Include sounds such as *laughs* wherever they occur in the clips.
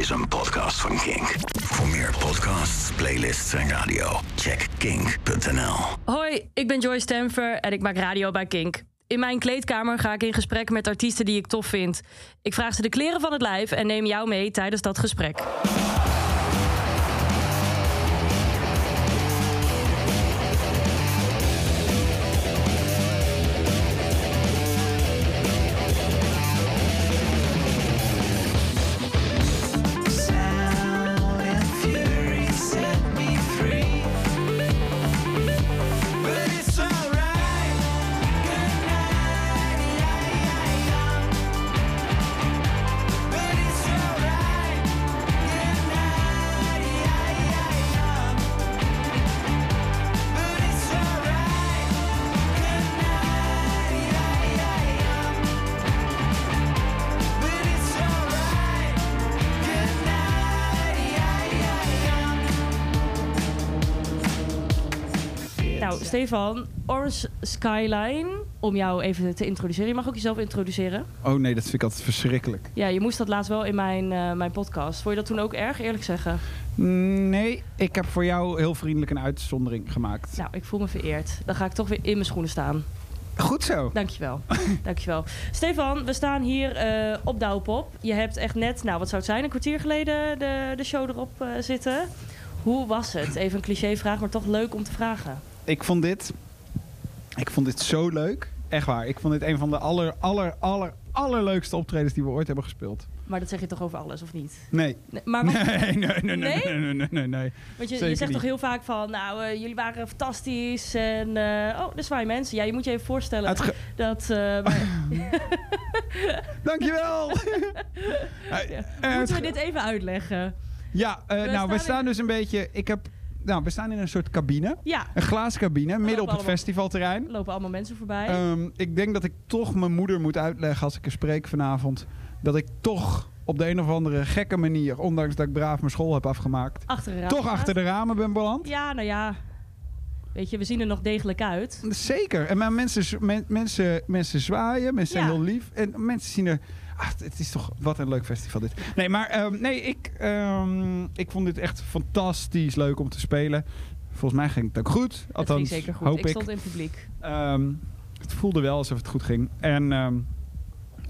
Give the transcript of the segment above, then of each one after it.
is een podcast van Kink. Voor meer podcasts, playlists en radio, check kink.nl. Hoi, ik ben Joyce Stamfer en ik maak radio bij Kink. In mijn kleedkamer ga ik in gesprek met artiesten die ik tof vind. Ik vraag ze de kleren van het lijf en neem jou mee tijdens dat gesprek. Stefan, Orange Skyline, om jou even te introduceren. Je mag ook jezelf introduceren. Oh nee, dat vind ik altijd verschrikkelijk. Ja, je moest dat laatst wel in mijn, eh, mijn podcast. Vond je dat toen ook erg, eerlijk zeggen? Nee, ik heb voor jou heel vriendelijk een uitzondering gemaakt. Nou, ik voel me vereerd. Dan ga ik toch weer in mijn schoenen staan. Goed zo. Dankjewel. *laughs* Dankjewel. Stefan, we staan hier eh, op Douwpop. Je hebt echt net, nou wat zou het zijn, een kwartier geleden de, de show erop eh, zitten. Hoe was het? Even een clichévraag, maar toch leuk om te vragen. Ik vond dit, ik vond dit zo leuk. Echt waar. Ik vond dit een van de aller, aller, aller, allerleukste optredens die we ooit hebben gespeeld. Maar dat zeg je toch over alles, of niet? Nee. Nee, maar wat- *laughs* Nee, nee, nee, nee, Nee? nee, nee, nee, nee, nee. Want je, je zegt niet. toch heel vaak van, nou, eh, jullie waren fantastisch. En, eh, oh, er zwaaien mensen. Ja, je moet je even voorstellen dat... eh, wij- *laughs* Dankjewel. *laughs* Eh, moeten we dit even uitleggen? Ja, We nou, we staan staan in- dus een beetje... Ik heb, nou, we staan in een soort cabine. Ja, Een glazen cabine, midden op het allemaal- festivalterrein. er lopen allemaal mensen voorbij. Ehm, ik denk dat ik toch mijn moeder moet uitleggen als ik er spreek vanavond. Dat ik toch op de een of andere gekke manier, ondanks dat ik braaf mijn school heb afgemaakt, achter de raam toch achter de ramen ben beland. Ja, nou ja. Weet je, we zien er nog degelijk uit. Zeker. En maar mensen, men- mensen, mensen zwaaien, mensen zijn heel lief. En mensen zien er. Ah, het is toch wat een leuk festival dit. Nee, maar ehm, nee, ik, ehm, ik vond dit echt fantastisch leuk om te spelen. Volgens mij ging het ook goed. Het ging Althans, zeker goed. hoop ik ik. stond in het publiek. Ehm, het voelde wel alsof het goed ging. En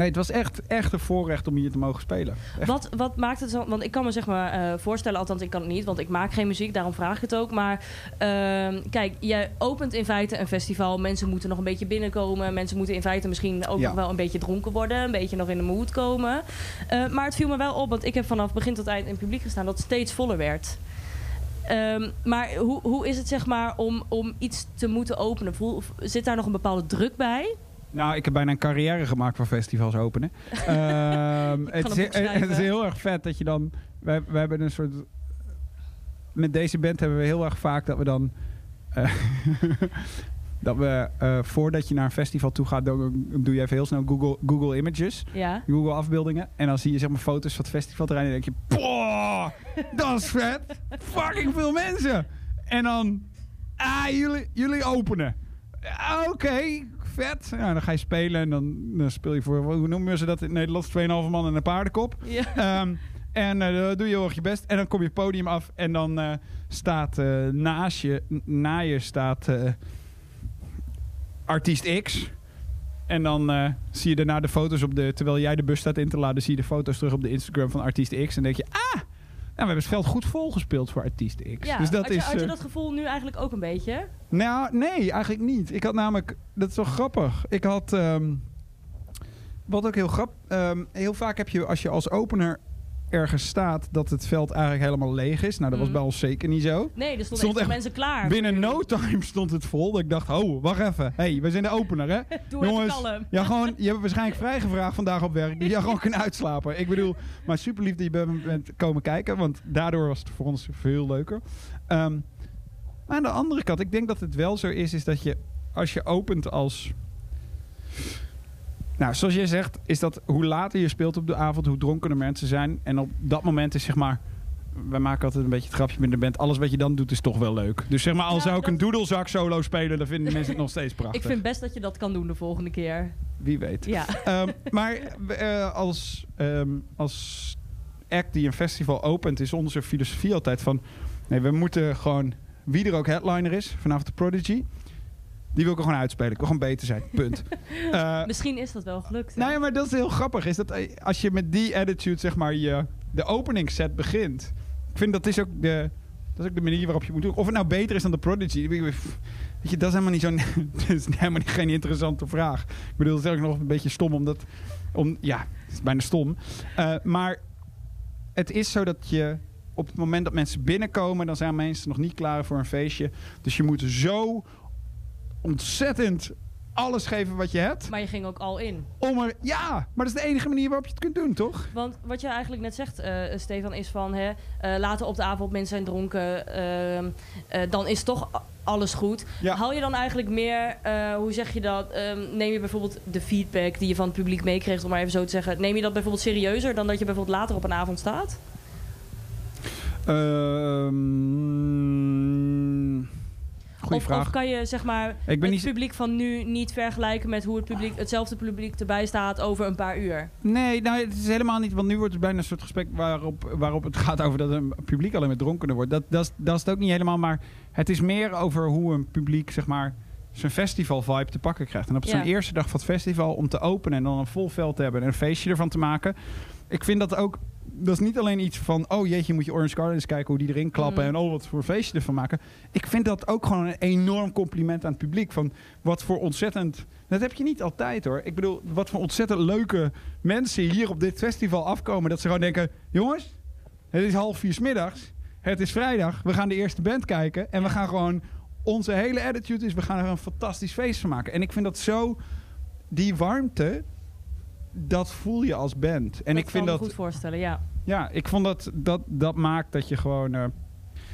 nee, het was echt, echt een voorrecht om hier te mogen spelen. Echt. Wat, wat maakt het zo? Want ik kan me zeg maar eh, voorstellen, althans ik kan het niet, want ik maak geen muziek, daarom vraag ik het ook. Maar ehm, kijk, je opent in feite een festival. Mensen moeten nog een beetje binnenkomen. Mensen moeten in feite misschien ook Ja. nog wel een beetje dronken worden, een beetje nog in de mood komen. Eh, maar het viel me wel op, want ik heb vanaf begin tot eind in het publiek gestaan dat het steeds voller werd. Ehm, maar hoe, hoe is het zeg maar om, om iets te moeten openen? Voel, zit daar nog een bepaalde druk bij? Nou, ik heb bijna een carrière gemaakt voor festivals openen. *laughs* Ehm, het, een is, het is heel erg vet dat je dan... Wij, wij hebben een soort... Met deze band hebben we heel erg vaak dat we dan... eh, *laughs* dat we eh, voordat je naar een festival toe gaat, dan doe je even heel snel Google, Google Images. Ja. Google afbeeldingen. En dan zie je zeg maar foto's van het festivalterrein. En dan denk je, "Poh, dat is vet. Fucking veel mensen. En dan, ah, jullie, jullie openen. Ah, Oké, vet. Ja, dan ga je spelen en dan, dan speel je voor, hoe noemen ze dat in het Nederlands? 2,5 man en een paardenkop. ja. Ehm, en eh, dan doe je heel erg je best. En dan kom je het podium af en dan eh, staat eh, naast je, na je staat artiest X. En dan zie je daarna de foto's op de... Terwijl jij de bus staat in te laden, zie je de foto's terug op de Instagram van artiest X. En denk je, ah, we hebben het veld goed volgespeeld voor artiest X. Ja, dus dat had, je, is... had je eh, dat gevoel nu eigenlijk ook een beetje? nou, nee, eigenlijk niet. Ik had namelijk, dat is wel grappig. Ik had, ehm, wat ook heel grappig, ehm, heel vaak heb je als je als opener ergens staat dat het veld eigenlijk helemaal leeg is. Nou, dat was Mhm. bij ons zeker niet zo. Nee, er stonden Stond echt mensen klaar. Binnen no time stond het vol. Dat ik dacht, oh, wacht even. hey, we zijn de opener, hè? *laughs* Doe Jongens. Ja, gewoon, je hebt waarschijnlijk vrijgevraagd vandaag op werk. Dat je gewoon kunt uitslapen. Ik bedoel, maar super lief dat je bent, bent komen kijken. Want daardoor was het voor ons veel leuker. Ehm, maar aan de andere kant, ik denk dat het wel zo is, is dat je als je opent als. Nou, zoals jij zegt, is dat hoe later je speelt op de avond, hoe dronkener mensen zijn. En op dat moment is zeg maar. Wij maken altijd een beetje het grapje met de band. Alles wat je dan doet is toch wel leuk. Dus zeg maar, al Ja, zou ik een doedelzak solo spelen, dan vinden mensen het nog steeds *laughs* prachtig. Ik vind best dat je dat kan doen de volgende keer. Wie weet. Ja. *laughs* Ehm, maar eh, als, ehm, als act die een festival opent, is onze filosofie altijd van... Nee, we moeten gewoon... Wie er ook headliner is, vanavond de Prodigy... Die wil ik gewoon uitspelen. Ik wil gewoon beter zijn. Punt. *laughs* Eh, Misschien is dat wel gelukt. Nee, maar dat is heel grappig. Is dat eh, als je met die attitude, zeg maar, je, de opening set begint. Ik vind dat is ook de, dat is ook de manier waarop je moet doen. Of het nou beter is dan de Prodigy. Weet je, dat is helemaal niet zo'n. *laughs* dat is helemaal niet, geen interessante vraag. Ik bedoel, dat is ook nog een beetje stom, omdat. Om, ja, het is bijna stom. Eh, maar het is zo dat je. Op het moment dat mensen binnenkomen, dan zijn mensen nog niet klaar voor een feestje. Dus je moet zo ontzettend alles geven wat je hebt. Maar je ging ook al in. Om er, ja, maar dat is de enige manier waarop je het kunt doen, toch? Want wat je eigenlijk net zegt, eh, Stefan, is van hè, eh, later op de avond mensen zijn dronken, ehm, eh, dan is toch alles goed. Ja. Hou je dan eigenlijk meer, hoe zeg je dat? Ehm, neem je bijvoorbeeld de feedback die je van het publiek meekreeg, om maar even zo te zeggen, neem je dat bijvoorbeeld serieuzer dan dat je bijvoorbeeld later op een avond staat? Ehm Of, vraag. of kan je zeg maar ben het niet- publiek van nu niet vergelijken met hoe het publiek, hetzelfde publiek erbij staat over een paar uur? Nee, nou, het is helemaal niet. Want nu wordt het bijna een soort gesprek waarop, waarop het *laughs* gaat over dat een publiek alleen maar dronkener wordt. Dat, dat, is- dat is het ook niet helemaal. Maar het is meer over hoe een publiek, zeg maar, zijn festival-vibe te pakken krijgt. En op Ja. zijn eerste dag van het festival om te openen en dan een vol veld te hebben en een feestje ervan te maken. Ik vind dat ook. Dat is niet alleen iets van, oh jeetje, moet je Orange Gardens kijken hoe die erin klappen Mhm. en oh wat voor feestje ervan maken. Ik vind dat ook gewoon een enorm compliment aan het publiek. Van wat voor ontzettend. Dat heb je niet altijd hoor. Ik bedoel, wat voor ontzettend leuke mensen hier op dit festival afkomen. Dat ze gewoon denken: jongens, het is half vier 's middags. Het is vrijdag. We gaan de eerste band kijken. En we gaan gewoon. Onze hele attitude is: we gaan er een fantastisch feest van maken. En ik vind dat zo. Die warmte. Dat voel je als band. En dat ik vind kan me dat. goed voorstellen, ja. Ja, ik vond dat dat, dat maakt dat je gewoon. eh,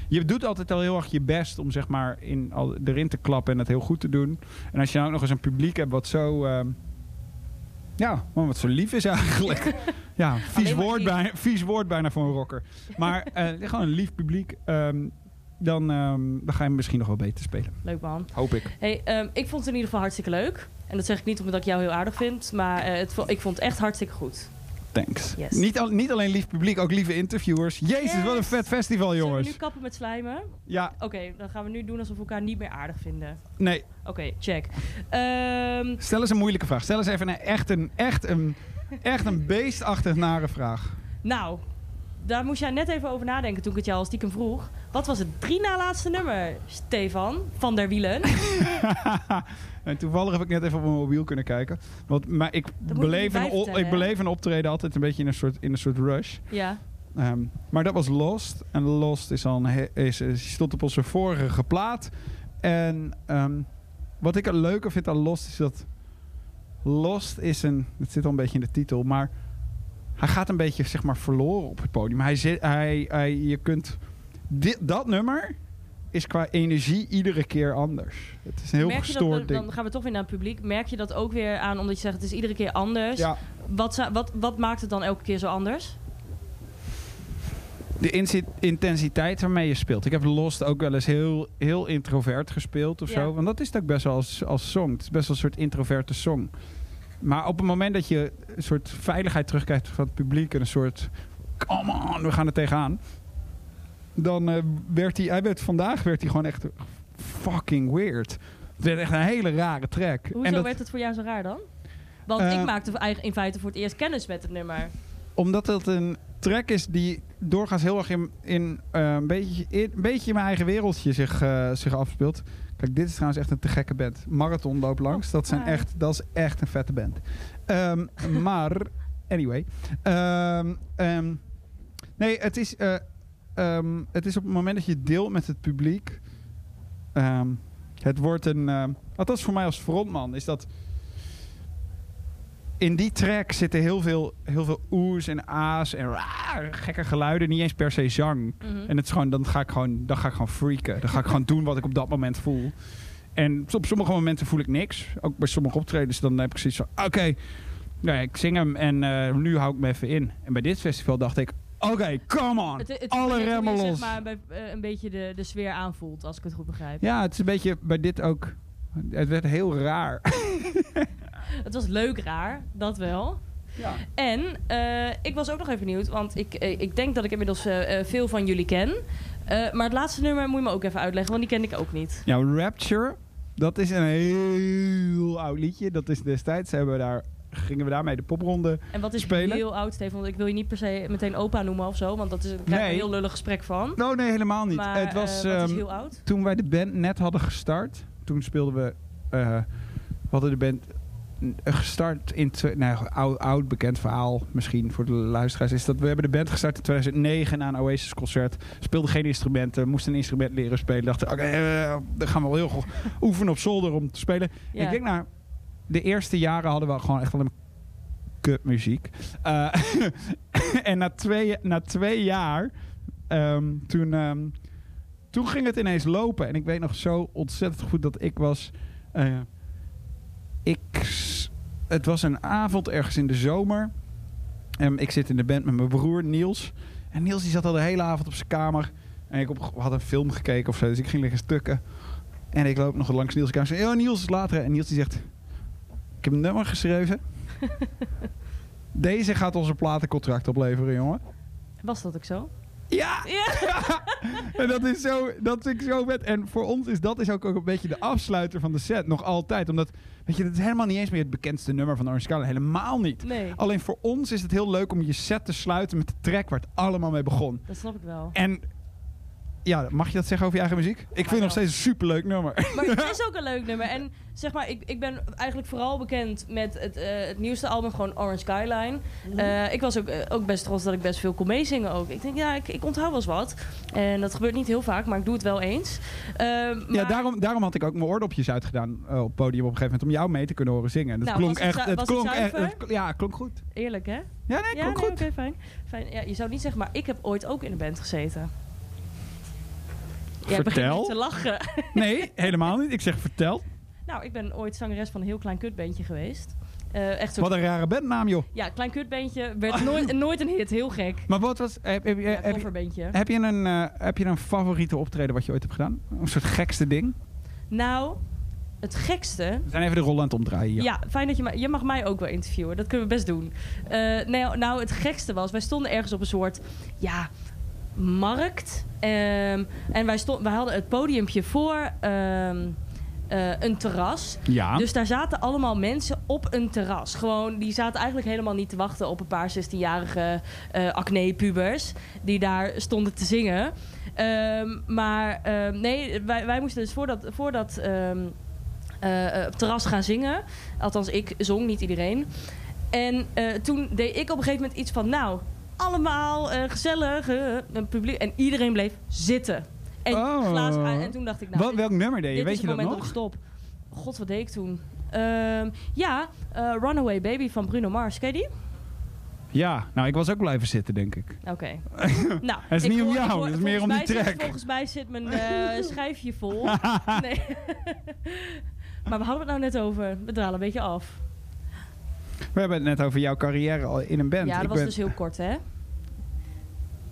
je doet altijd al heel erg je best om zeg maar in, al, erin te klappen en het heel goed te doen. En als je nou ook nog eens een publiek hebt wat zo. ehm, ja, man, wat zo lief is eigenlijk. *laughs* ja, vies woord, bijna, vies woord bijna voor een rocker. Maar eh, *laughs* gewoon een lief publiek. ehm, dan, ehm, dan ga je misschien nog wel beter spelen. Leuk man. Hoop ik. Hey, ehm, ik vond het in ieder geval hartstikke leuk. En dat zeg ik niet omdat ik jou heel aardig vind, maar eh, het, ik vond het echt hartstikke goed. Thanks. Yes. Niet, al, niet alleen lief publiek, ook lieve interviewers. Jezus, wat een vet festival, Zullen we jongens. nu kappen met slijmen? Ja, Oké, dan gaan we nu doen alsof we elkaar niet meer aardig vinden. nee. Oké, check. Ehm, Stel eens een moeilijke vraag. Stel eens even een echt een, echt een, echt een *laughs* beestachtig nare vraag. nou, daar moest jij net even over nadenken toen ik het jou al stiekem vroeg. Wat was het drie na laatste nummer, Stefan, van der Wielen? *laughs* en toevallig heb ik net even op mijn mobiel kunnen kijken. Want, maar ik beleef, een, op- ik beleef een optreden altijd een beetje in een soort, in een soort rush. ja. Ehm, maar dat was Lost. En Lost is al een is, is, stond op onze vorige plaat. En ehm, wat ik er leuker vind aan Lost is dat... Lost is een... Het zit al een beetje in de titel, maar... Hij gaat een beetje, zeg maar, verloren op het podium. Hij zit... Hij, hij, je kunt... Dit, dat nummer is qua energie iedere keer anders. Het is een heel Merk je dat, gestoord ding. dan gaan we toch weer naar het publiek. Merk je dat ook weer aan, omdat je zegt het is iedere keer anders. Ja, Wat, wat, wat maakt het dan elke keer zo anders? de intensiteit waarmee je speelt. Ik heb Lost ook wel eens heel, heel introvert gespeeld of Ja. zo. Want dat is het ook best wel als, als song. Het is best wel een soort introverte song. Maar op het moment dat je een soort veiligheid terugkrijgt van het publiek... en een soort, come on, we gaan er tegenaan... dan eh, werd hij... Hij werd, vandaag werd hij gewoon echt fucking weird. Het werd echt een hele rare track. Hoezo en dat, werd het voor jou zo raar dan? Want Eh, ik maakte eigen- in feite voor het eerst kennis met het nummer. Omdat het een track is die doorgaans heel erg in, in, eh, een, beetje, in een beetje in mijn eigen wereldje zich, eh, zich afspeelt. Kijk, dit is trouwens echt een te gekke band. Marathon loopt langs. Dat, zijn echt, dat is echt een vette band. Ehm, *laughs* maar, anyway. Ehm, ehm, nee, het is, eh, ehm, het is op het moment dat je deelt met het publiek. ehm, het wordt een. ehm althans, voor mij als frontman is dat in die track zitten heel veel, heel veel oes en a's en raar, gekke geluiden. Niet eens per se zang. Mhm. En het is gewoon, dan ga ik gewoon, dan ga ik gewoon freaken. Dan ga ik gewoon *laughs* doen wat ik op dat moment voel. En op sommige momenten voel ik niks. Ook bij sommige optredens, dan heb ik zoiets van... Oké, nou ja, ik zing hem en eh, nu hou ik me even in. En bij dit festival dacht ik... Oké, come on. Het, Alle remmen zeg los. maar, bij, eh, een beetje de, de sfeer aanvoelt, als ik het goed begrijp. Ja, het is een beetje bij dit ook... Het werd heel raar. *laughs* Het was leuk raar, dat wel. Ja. En eh, ik was ook nog even benieuwd, want ik, eh, ik denk dat ik inmiddels veel van jullie ken. Maar het laatste nummer moet je me ook even uitleggen, want die ken ik ook niet. Ja, Rapture, dat is een heel oud liedje. Dat is destijds, hebben we daar, gingen we daarmee de popronde En wat is Spelen? heel oud, Steven? Want ik wil je niet per se meteen opa noemen of zo, want dat is daar krijg ik Nee. een heel lullig gesprek van. Nou, nee, helemaal niet. Maar het was eh, is ehm, heel oud? toen wij de band net hadden gestart. Toen speelden we. eh, we hadden de band eh, gestart in. Nou, oud, oud bekend verhaal misschien voor de luisteraars. Is dat we hebben de band gestart in 2009 na een Oasis concert. Speelden geen instrumenten. Moesten een instrument leren spelen. Dachten, oké, dan gaan we wel heel goed oefenen op zolder om te spelen. Ja. Ik denk nou, de eerste jaren hadden we gewoon echt alleen maar kutmuziek. Eh, *laughs* en na twee, na twee jaar, ehm, toen, ehm, toen ging het ineens lopen. En ik weet nog zo ontzettend goed dat ik was... eh, ik, het was een avond ergens in de zomer. En ik zit in de band met mijn broer Niels. En Niels die zat al de hele avond op zijn kamer. En ik op, had een film gekeken of zo. Dus ik ging liggen stukken. En ik loop nog langs Niels' kamer. en zeg, Ja, Niels later. En Niels die zegt... Ik heb een nummer geschreven. *laughs* Deze gaat onze platencontract opleveren, jongen. Was dat ook zo? Ja! Ja. *laughs* en dat is zo, dat ik zo vet. En voor ons is dat is ook, ook een beetje de afsluiter van de set. Nog altijd. Omdat, weet je, het is helemaal niet eens meer het bekendste nummer van Orange Scala. Helemaal niet. Nee, Alleen voor ons is het heel leuk om je set te sluiten met de track waar het allemaal mee begon. dat snap ik wel. En ja, mag je dat zeggen over je eigen muziek? Ik vind het nog steeds een superleuk nummer. Maar het is *laughs* ook een leuk nummer. En zeg maar, ik, ik ben eigenlijk vooral bekend met het, eh, het nieuwste album, gewoon Orange Skyline. Mhm. Eh, ik was ook, eh, ook best trots dat ik best veel kon meezingen ook. Ik denk, ja, ik, ik onthoud wel eens wat. En dat gebeurt niet heel vaak, maar ik doe het wel eens. Eh, Ja, maar- daarom, daarom had ik ook mijn oordopjes uitgedaan op het podium op een gegeven moment om jou mee te kunnen horen zingen. Dat Nou, klonk was het echt. Het was het klonk echt. het- ja, klonk goed. Eerlijk, hè? Ja, nee, Ja, klonk nee, goed. oké, fijn. fijn. Ja, je zou niet zeggen, maar ik heb ooit ook in een band gezeten. Vertel. te lachen. *laughs* Nee, helemaal niet. Ik zeg vertel. nou, ik ben ooit zangeres van een heel klein kutbandje geweest. Eh, echt zo. Wat een rare bandnaam, joh. Ja, klein kutbandje. Werd nooit, *laughs* nooit een hit. Heel gek. Maar wat was. Heb, heb, je- Ja, heb, je- coverbandje. heb, je een, eh, heb je een favoriete optreden wat je ooit hebt gedaan? Een soort gekste ding? Nou, het gekste. We zijn even de rol aan het omdraaien hier. Ja, fijn dat je. Je mag mij ook wel interviewen. Dat kunnen we best doen. Eh, nee, nou, het gekste was... Wij stonden ergens op een soort... Ja, markt. Ehm, en wij, stond, wij hadden het podiumpje voor... ehm, eh, een terras. Ja. Dus daar zaten allemaal mensen op een terras. Gewoon, die zaten eigenlijk helemaal niet te wachten op een paar 16-jarige eh acne-pubers. Die daar stonden te zingen. Ehm, maar nee, wij, wij moesten dus voordat, voordat eh, op terras gaan zingen. Althans, ik zong, niet iedereen. En toen deed ik op een gegeven moment iets van... Nou, allemaal eh, gezellig, eh, een publiek. En iedereen bleef zitten. En, Oh. glazen aan. en toen dacht ik... Nou, Wat, welk nummer deed je? Weet je het dat moment nog? dat stop. God, wat deed ik toen? Ehm, ja, eh, Runaway Baby van Bruno Mars. Ken je die? Ja, nou, ik was ook blijven zitten, denk ik. Oké. *laughs* nou, Het is niet om jou, hoor- het is meer om die zit- track. volgens mij zit mijn eh, *laughs* schijfje vol. *laughs* nee. maar we hadden het nou net over. We dralen een beetje af. We hebben het net over jouw carrière al in een band. ja, dat Ik was ben dus heel kort, hè?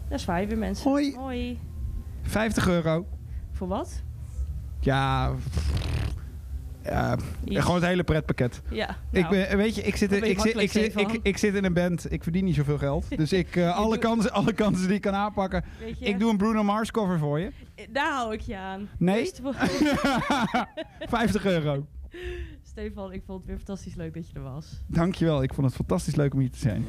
Daar zwaaien weer mensen. Hoi. Hoi. 50 euro. Voor wat? Ja, gewoon het hele pretpakket. Ja. Ik nou, ben, weet je, ik zit, dat in, ik, zit, ik, zit, ik, zit in een band. Ik verdien niet zoveel geld. Dus *laughs* ik, eh, alle, kansen, alle kansen die ik kan aanpakken. Ik doe een Bruno Mars cover voor je. Daar hou ik je aan. Nee? Wees te- 50 euro. *laughs* Stefan, ik vond het weer fantastisch leuk dat je er was. Dankjewel. Ik vond het fantastisch leuk om hier te zijn.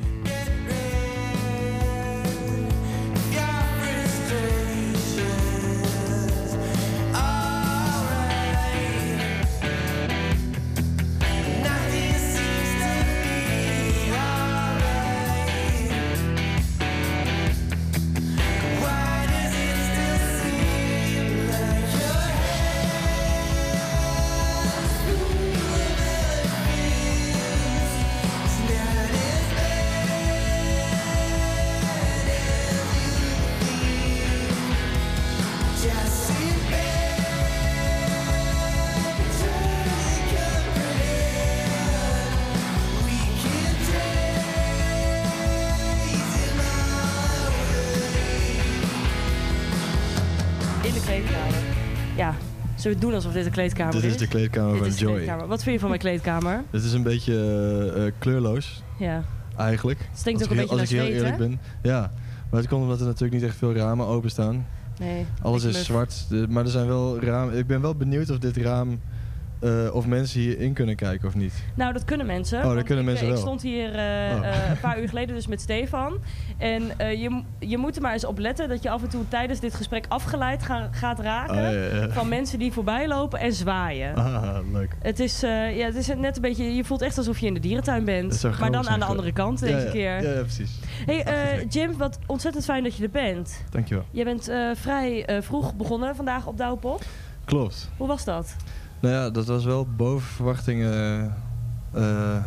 Zullen we doen alsof dit de kleedkamer Dit is? is de kleedkamer Dit van is Joy. kleedkamer. Wat vind je van mijn kleedkamer? Dit is een beetje eh, eh, kleurloos. Ja. eigenlijk. Het stinkt ook een beetje Als ik heel eerlijk ben. Ja, maar het komt omdat er natuurlijk niet echt veel ramen openstaan. Nee, Alles is zwart, maar er zijn wel ramen. Ik ben wel benieuwd of dit raam, eh, of mensen hierin kunnen kijken of niet. Nou, dat kunnen mensen. Oh, dat kunnen ik, mensen Ik wel. stond hier eh, Oh. eh, een paar uur geleden dus met Stefan. En je, je moet er maar eens op letten dat je af en toe tijdens dit gesprek afgeleid ga- gaat raken... Oh, ja, ja. van mensen die voorbij lopen en zwaaien. Ah, leuk. Het is, ja, het is net een beetje... Je voelt echt alsof je in de dierentuin bent. Maar dan aan de andere kant deze ja, keer. Ja, precies. Hey. Jim, wat ontzettend fijn dat je er bent. Dankjewel. Je bent vrij vroeg begonnen vandaag op Douwpop. Klopt. Hoe was dat? Nou ja, dat was wel boven verwachtingen eh,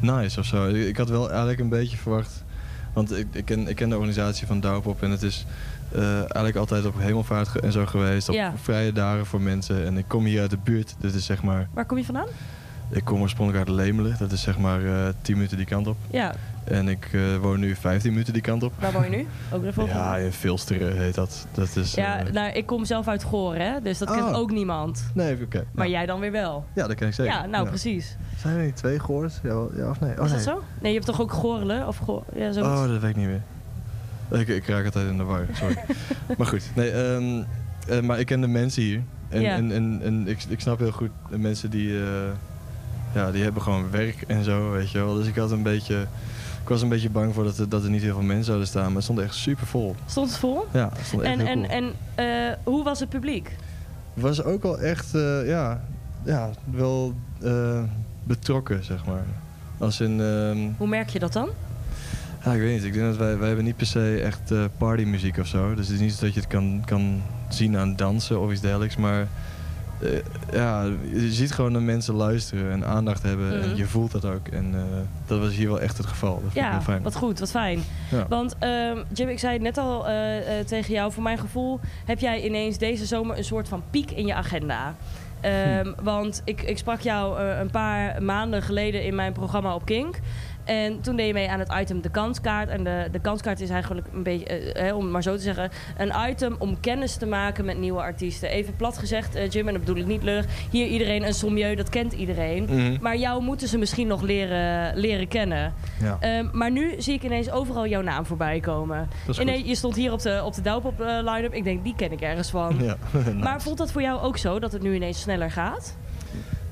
nice of zo. Ik, had wel eigenlijk een beetje verwacht. Want ik, ik, ken, ik ken de organisatie van Douwpop en het is eh, eigenlijk altijd op hemelvaart en zo geweest. Op Ja. vrije dagen voor mensen. En ik kom hier uit de buurt. Dit is zeg maar. Waar kom je vandaan? Ik kom oorspronkelijk uit Lemelen. Dat is zeg maar eh 10 minuten die kant op. Ja, En ik eh, woon nu 15 minuten die kant op. waar woon je nu? Ook volgende. Ja, in Filsteren heet dat. Dat is. Ja, eh, nou, ik kom zelf uit Goren, hè, dus dat kent Oh. ook niemand. Nee, oké. Maar ja. jij dan weer wel. Ja, dat ken ik zeker. Ja, nou precies. Zijn er niet twee gehoord? Ja, ja of nee? Oh, Is nee. dat zo? Nee, je hebt toch ook Gorelen? Of Goor... Ja, zoiets. Oh, dat weet ik niet meer. Ik, ik raak altijd in de war, sorry. *laughs* maar goed, nee, ehm, eh, maar ik ken de mensen hier. En, Ja. en, en, en ik, ik snap heel goed de mensen die, eh, ja, die hebben gewoon werk en zo, weet je wel. Dus ik had een beetje, ik was een beetje bang voor dat er, dat er niet heel veel mensen zouden staan. Maar het stond echt super vol. Stond het vol? Ja, het stond echt En, heel en, cool. en eh, hoe was het publiek? Het was ook wel echt, eh, ja, ja, wel eh, betrokken, zeg maar. Als in, ehm, Hoe merk je dat dan? Ja, ik weet niet. Ik denk dat wij, wij hebben niet per se echt partymuziek of zo. Dus het is niet zo dat je het kan, kan zien aan dansen of iets dergelijks. Maar eh, ja, je ziet gewoon dat mensen luisteren en aandacht hebben. Mhm. En je voelt dat ook. En eh, dat was hier wel echt het geval. Dat Ja, fijn. wat goed, wat fijn. Ja. Want ehm, Jim, ik zei het net al eh, tegen jou. Voor mijn gevoel heb jij ineens deze zomer een soort van piek in je agenda. Ehm, Hm. Want ik, ik sprak jou een paar maanden geleden in mijn programma op Kink. En toen deed je mee aan het item de kanskaart. En de, de kanskaart is eigenlijk een beetje, eh, hè, om het maar zo te zeggen, een item om kennis te maken met nieuwe artiesten. Even plat gezegd, eh, Jim, en dat bedoel ik niet lullig. Hier iedereen een sommieu, dat kent iedereen. Mhm. Maar jou moeten ze misschien nog leren, leren kennen. ja. Ehm, maar nu zie ik ineens overal jouw naam voorbij komen. Ineens, je stond hier op de, op de Douwpop eh, line-up. Ik denk, die ken ik ergens van. Ja. *laughs* Maar voelt dat voor jou ook zo, dat het nu ineens sneller gaat?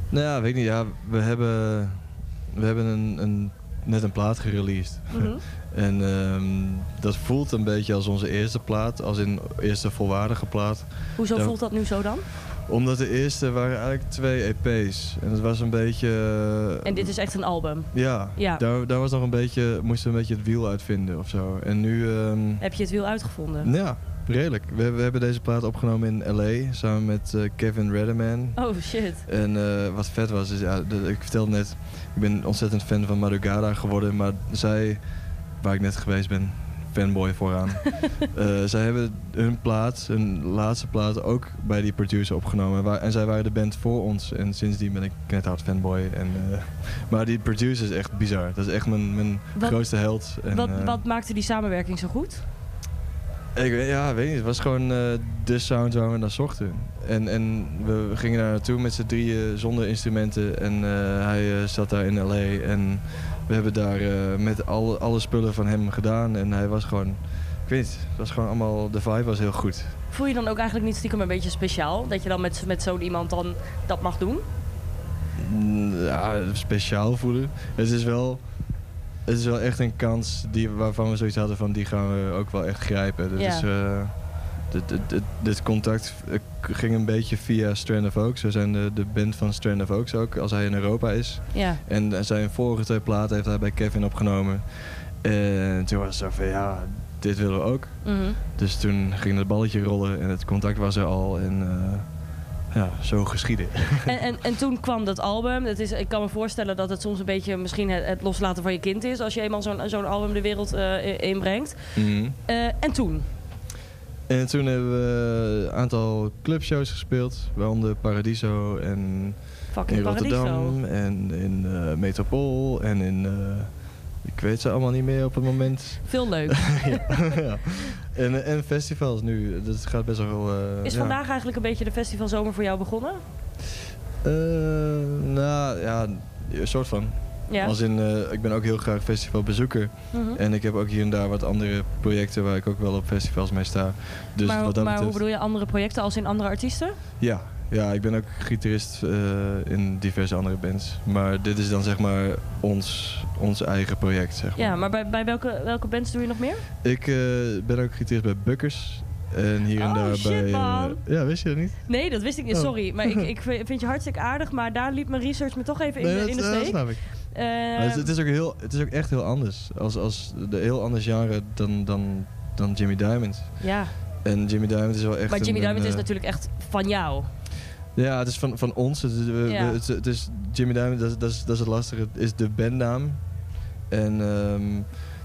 Nou ja, weet ik niet. Ja, we hebben, we hebben een, een, net een plaat gereleased. Mhm. *laughs* En ehm, dat voelt een beetje als onze eerste plaat. Als in eerste volwaardige plaat. Hoezo voelt dat nu zo dan? Omdat de eerste waren eigenlijk twee EP's. En het was een beetje... eh, En dit is echt een album. Ja, Ja. Daar, daar was nog een beetje... Moesten we een beetje het wiel uitvinden of zo. En nu... ehm, Heb je het wiel uitgevonden? ja, redelijk. We, hebben- we hebben deze plaat opgenomen in L.A. Samen met eh, Kevin Redderman. Oh shit. En eh, wat vet was, is, ja, de- ik vertelde net... Ik ben ontzettend fan van Madrugada geworden. Maar zij, waar ik net geweest ben... Fanboy vooraan. *laughs* Eh, zij hebben hun plaat, hun laatste plaat, ook bij die producer opgenomen. Waar, en zij waren de band voor ons. En sindsdien ben ik net hard fanboy. En, maar die producer is echt bizar. Dat is echt mijn, mijn Wat- grootste held. En, wat, wat maakte die samenwerking zo goed? Ik, weet- ja, weet niet. Het was gewoon eh, de sound waar we naar zochten. En, en we gingen daar naartoe met z'n drieën zonder instrumenten. En eh, hij eh, zat daar in L.A. En we hebben daar met alle, alle spullen van hem gedaan. En hij was gewoon... Ik weet niet. Het was gewoon allemaal... De vibe was heel goed. Voel je dan ook eigenlijk niet stiekem een beetje speciaal? Dat je dan met, met zo'n iemand dan dat mag doen? Mm, Ja, speciaal voelen. Het is wel... Het is wel echt een kans die, waarvan we zoiets hadden van die gaan we ook wel echt grijpen. Dus Ja. dit, dit, dit, dit contact eh, ging een beetje via Strand of Oaks. We zijn de, de band van Strand of Oaks ook, als hij in Europa is. Ja. En zijn vorige twee platen heeft hij bij Kevin opgenomen. En toen was het zo van, ja, dit willen we ook. Mhm. Dus toen ging het balletje rollen en het contact was er al. En eh, ja, zo geschieden. En, en, en toen kwam dat album. Het is, ik kan me voorstellen dat het soms een beetje misschien het, het loslaten van je kind is. Als je eenmaal zo'n zo'n album de wereld eh, inbrengt. Mhm. Eh, en toen? En toen hebben we een aantal clubshows gespeeld, waaronder Paradiso en Fucking in Paradiso. Rotterdam en in eh Metropool en in... eh, ik weet ze allemaal niet meer op het moment. Veel leuk. *laughs* ja. en, en festivals nu, dat gaat best wel... eh, Is vandaag eigenlijk een beetje de festivalzomer voor jou begonnen? Eh, nou ja, een soort van. Ja. Als in, eh, ik ben ook heel graag festivalbezoeker. Mhm. En ik heb ook hier en daar wat andere projecten waar ik ook wel op festivals mee sta. Dus maar wat dat maar hoe bedoel je andere projecten als in andere artiesten? Ja, ja, ik ben ook gitarist eh, in diverse andere bands. Maar dit is dan zeg maar ons, ons eigen project, zeg maar. Ja, maar bij, bij welke, welke bands doe je nog meer? Ik eh, ben ook gitarist bij Bukkers. En hier en Oh, daar shit, bij... eh, ja, wist je dat niet? Nee, dat wist ik niet. Oh. Sorry, maar ik, *laughs* ik vind je hartstikke aardig, maar daar liep mijn research me toch even in, de, in de steek. snap ik. Eh, Maar het, het is ook heel, het is ook echt heel anders. Als, als de heel anders genre dan, dan, dan Jimmy Diamond. ja, En Jimmy Diamond is wel echt maar Jimmy een, Diamond is natuurlijk echt van jou. Ja, het is van, van ons. Het is, we- het, is- het is Jimmy Diamond, dat, is- dat, is, dat is het lastige. Het is de bandnaam. En ehm,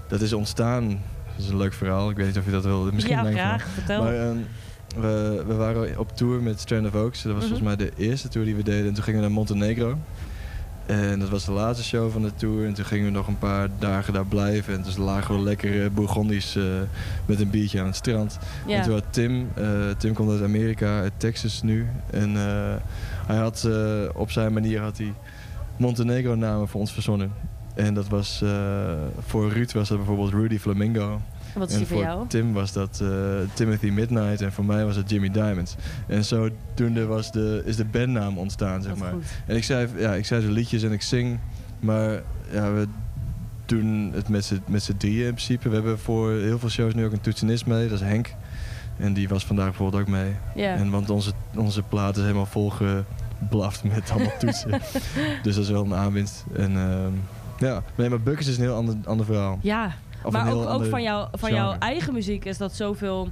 dat is ontstaan. Dat is een leuk verhaal. Ik weet niet of je dat wil. Misschien ja, graag. Vertel. Maar ehm, we, we waren op tour met Strand of Oaks. Dat was Mhm. volgens mij de eerste tour die we deden. En toen gingen we naar Montenegro. En dat was de laatste show van de tour. En toen gingen we nog een paar dagen daar blijven. En toen lagen we lekker eh, Bourgondisch eh, met een biertje aan het strand. ja. En toen had Tim, eh, Tim komt uit Amerika, uit Texas nu. En hij had op zijn manier had hij Montenegro namen voor ons verzonnen. En dat was voor Ruud was dat bijvoorbeeld Rudy Flamingo. Wat is en die voor voor jou? Tim was dat eh, Timothy Midnight en voor mij was het Jimmy Diamond. En zodoende was de, is de bandnaam ontstaan, zeg Wat maar. goed. En ik zei, ja, ik zei zo liedjes en ik zing, maar ja, we doen het met z'n, drieën in principe. We hebben voor heel veel shows nu ook een toetsenist mee, dat is Henk. En die was vandaag bijvoorbeeld ook mee. Ja. En want onze, onze plaat is helemaal volgeblaft met allemaal *laughs* toetsen. dus dat is wel een aanwinst. En ehm, ja, nee, maar Buckers is een heel ander, ander verhaal. ja, Of maar ook, ook van, jou, van genre. jouw eigen muziek is dat zoveel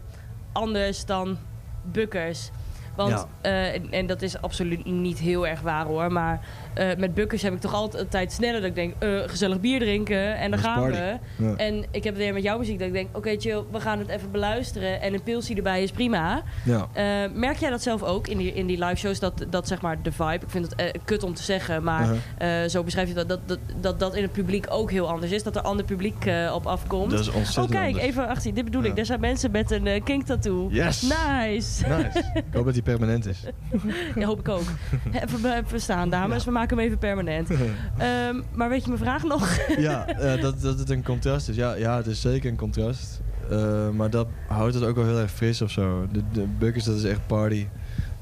anders dan Bukkers. Want, Ja. eh, en, en dat is absoluut niet heel erg waar hoor. Maar eh, met Bukkers heb ik toch altijd sneller dat ik denk, eh, gezellig bier drinken en dan gaan party. we. Ja. En ik heb het weer met jouw muziek dat ik denk, oké chill, we gaan het even beluisteren. En een pilsie erbij is prima. ja. Merk jij dat zelf ook in die, in die live shows, dat, dat zeg maar de vibe, ik vind het kut om te zeggen, maar Uh-huh. zo beschrijf je dat dat, dat, dat dat in het publiek ook heel anders is. Dat er ander publiek op afkomt. Dat is Oh kijk, anders. even achter dit bedoel ik. Er zijn mensen met een eh, kink tattoo. Yes! Nice. Nice. Ik hoop dat die permanent is. *laughs* Ja, hoop ik ook. *laughs* Even, even staan, dames. We maken hem even permanent. *laughs* Ehm, maar weet je mijn vraag nog? ja, eh, dat, dat het een contrast is. Ja, ja, het is zeker een contrast. Eh, maar dat houdt het ook wel heel erg fris of zo. De, de Buckers, dat is echt party.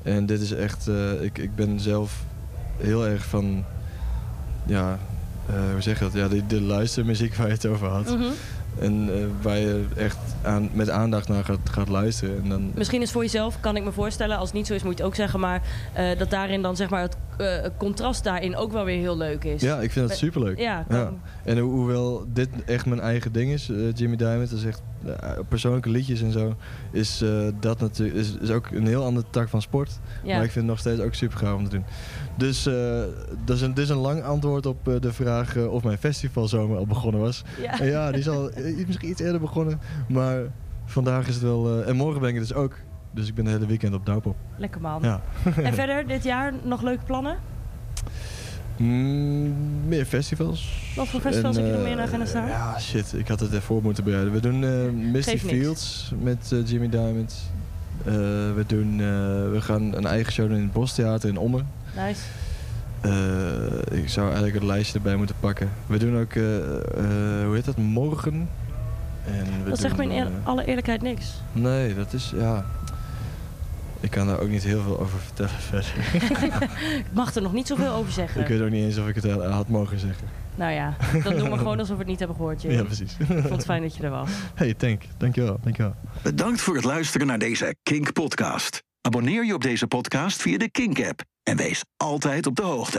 En dit is echt... eh, ik, ik ben zelf heel erg van... Ja, hoe zeg je dat? Ja, de, de luistermuziek waar je het over had. Mhm. En eh, waar je echt aan, met aandacht naar gaat, luisteren. En dan, Misschien is voor jezelf, kan ik me voorstellen, als het niet zo is moet je het ook zeggen, maar eh, dat daarin dan zeg maar het eh, contrast daarin ook wel weer heel leuk is. ja, ik vind dat superleuk. Ja. En ho- hoewel dit echt mijn eigen ding is, eh, Jimmy Diamond, dat is echt eh, persoonlijke liedjes en zo, is eh, dat natuurlijk is, is ook een heel andere tak van sport. ja. Maar ik vind het nog steeds ook super gaaf om te doen. Dus eh, dat is een, dit is een lang antwoord op eh, de vraag eh, of mijn festivalzomer al begonnen was. Ja. Ja, die is al eh, misschien iets eerder begonnen, maar vandaag is het wel. eh, en morgen ben ik er dus ook. Dus ik ben de hele weekend op Douwpop. Lekker man. Ja. *laughs* En verder *laughs* dit jaar nog leuke plannen? Mm, meer festivals. Wat voor festivals heb je nog eh, meer de agenda staan? Ja, shit. Ik had het ervoor moeten bereiden. We doen eh, Misty niks. Fields met eh, Jimmy Diamond. We, doen, we gaan een eigen show doen in het Bostheater in Ommen. Nice. Ik zou eigenlijk het lijstje erbij moeten pakken. We doen ook, hoe heet dat, morgen. En we Dat zegt me in eer- alle eerlijkheid niks. Nee, dat is, ja... Ik kan daar ook niet heel veel over vertellen verder. *laughs* Ik mag er nog niet zoveel over zeggen. ik weet ook niet eens of ik het had mogen zeggen. Nou ja, dan doen we *laughs* gewoon alsof we het niet hebben gehoord. Jim. Ja, precies. Ik vond het fijn dat je er was. *laughs* Hey, thank. Dankjewel, dankjewel. Bedankt voor het luisteren naar deze Kink podcast. Abonneer je op deze podcast via de Kink app en wees altijd op de hoogte.